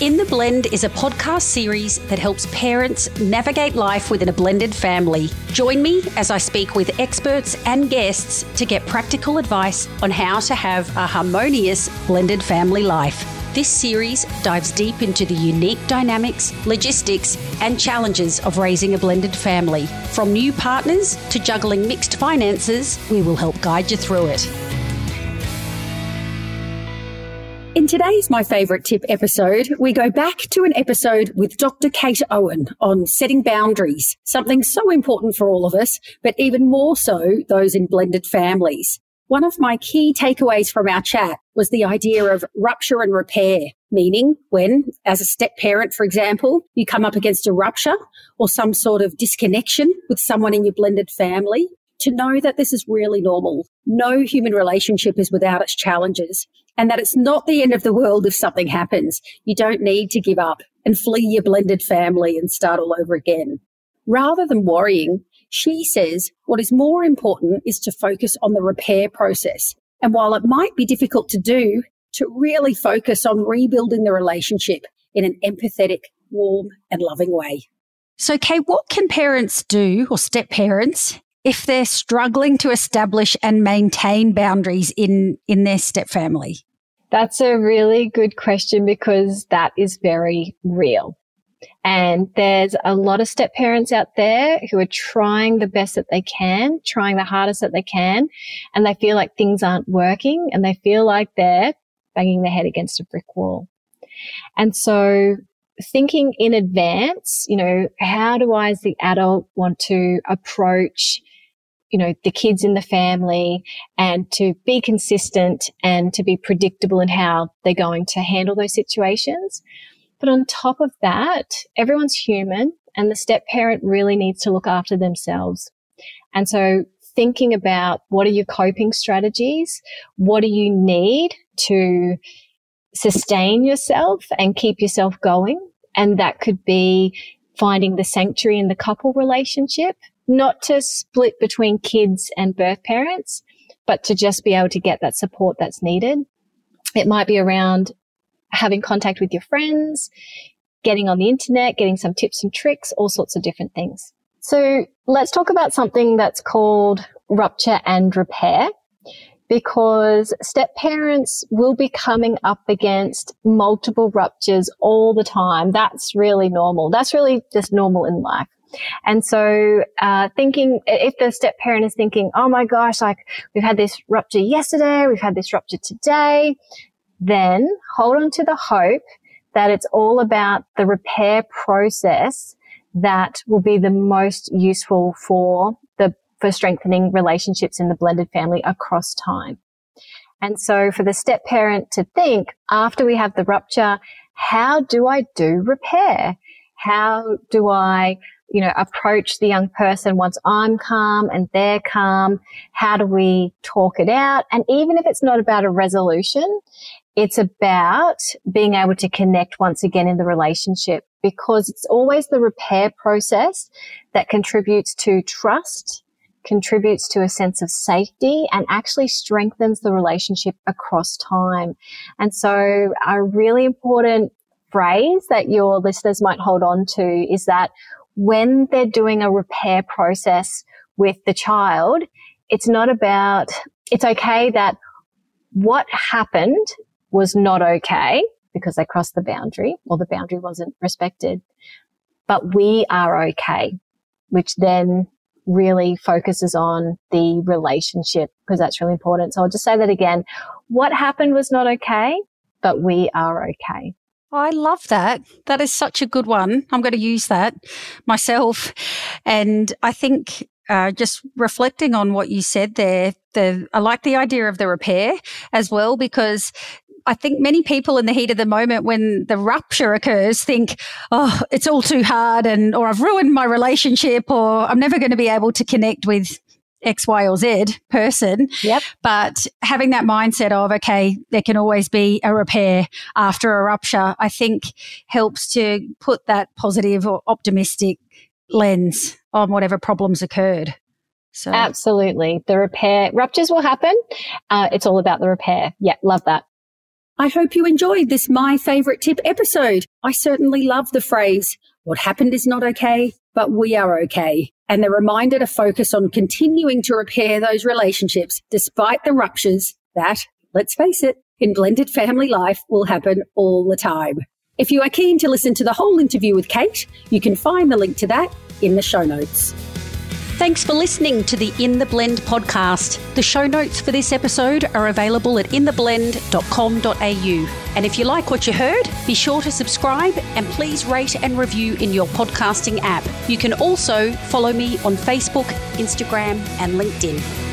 In the Blend is a podcast series that helps parents navigate life within a blended family. Join me as I speak with experts and guests to get practical advice on how to have a harmonious blended family life. This series dives deep into the unique dynamics, logistics, and challenges of raising a blended family. From new partners to juggling mixed finances, we will help guide you through it. In today's My Favourite Tip episode, we go back to an episode with Dr. Kate Owen on setting boundaries, something so important for all of us, but even more so those in blended families. One of my key takeaways from our chat was the idea of rupture and repair, meaning when, as a step parent, for example, you come up against a rupture or some sort of disconnection with someone in your blended family, to know that this is really normal. No human relationship is without its challenges and that it's not the end of the world if something happens. You don't need to give up and flee your blended family and start all over again. Rather than worrying, she says what is more important is to focus on the repair process. And while it might be difficult to do, to really focus on rebuilding the relationship in an empathetic, warm, and loving way. So, Kate, what can parents do or step parents if they're struggling to establish and maintain boundaries in, in their step family? That's a really good question because that is very real. And there's a lot of step parents out there who are trying the best that they can, trying the hardest that they can, and they feel like things aren't working and they feel like they're banging their head against a brick wall. And so thinking in advance, you know, how do I as the adult want to approach you know, the kids in the family and to be consistent and to be predictable in how they're going to handle those situations. But on top of that, everyone's human and the step parent really needs to look after themselves. And so thinking about what are your coping strategies? What do you need to sustain yourself and keep yourself going? And that could be finding the sanctuary in the couple relationship not to split between kids and birth parents, but to just be able to get that support that's needed. It might be around having contact with your friends, getting on the internet, getting some tips and tricks, all sorts of different things. So let's talk about something that's called rupture and repair because step parents will be coming up against multiple ruptures all the time. That's really normal. That's really just normal in life. And so, uh, thinking, if the step parent is thinking, oh my gosh, like we've had this rupture yesterday, we've had this rupture today, then hold on to the hope that it's all about the repair process that will be the most useful for the, for strengthening relationships in the blended family across time. And so for the step parent to think after we have the rupture, how do I do repair? How do I you know, approach the young person once I'm calm and they're calm? How do we talk it out? And even if it's not about a resolution, it's about being able to connect once again in the relationship because it's always the repair process that contributes to trust, contributes to a sense of safety and actually strengthens the relationship across time. And so a really important phrase that your listeners might hold on to is that when they're doing a repair process with the child, it's not about, it's okay that what happened was not okay because they crossed the boundary or the boundary wasn't respected, but we are okay, which then really focuses on the relationship because that's really important. So I'll just say that again. What happened was not okay, but we are okay. I love that. That is such a good one. I'm going to use that myself. And I think uh, just reflecting on what you said there, the, I like the idea of the repair as well because I think many people in the heat of the moment when the rupture occurs think, oh, it's all too hard and, or I've ruined my relationship or I'm never going to be able to connect with X, Y, or Z person. Yep. But having that mindset of, okay, there can always be a repair after a rupture, I think helps to put that positive or optimistic lens on whatever problems occurred. So absolutely. The repair ruptures will happen. Uh, it's all about the repair. Yeah. Love that. I hope you enjoyed this My Favorite Tip episode. I certainly love the phrase, what happened is not okay, but we are okay. And the reminder to focus on continuing to repair those relationships despite the ruptures that, let's face it, in blended family life will happen all the time. If you are keen to listen to the whole interview with Kate, you can find the link to that in the show notes. Thanks for listening to the In the Blend podcast. The show notes for this episode are available at intheblend.com.au. And if you like what you heard, be sure to subscribe and please rate and review in your podcasting app. You can also follow me on Facebook, Instagram, and LinkedIn.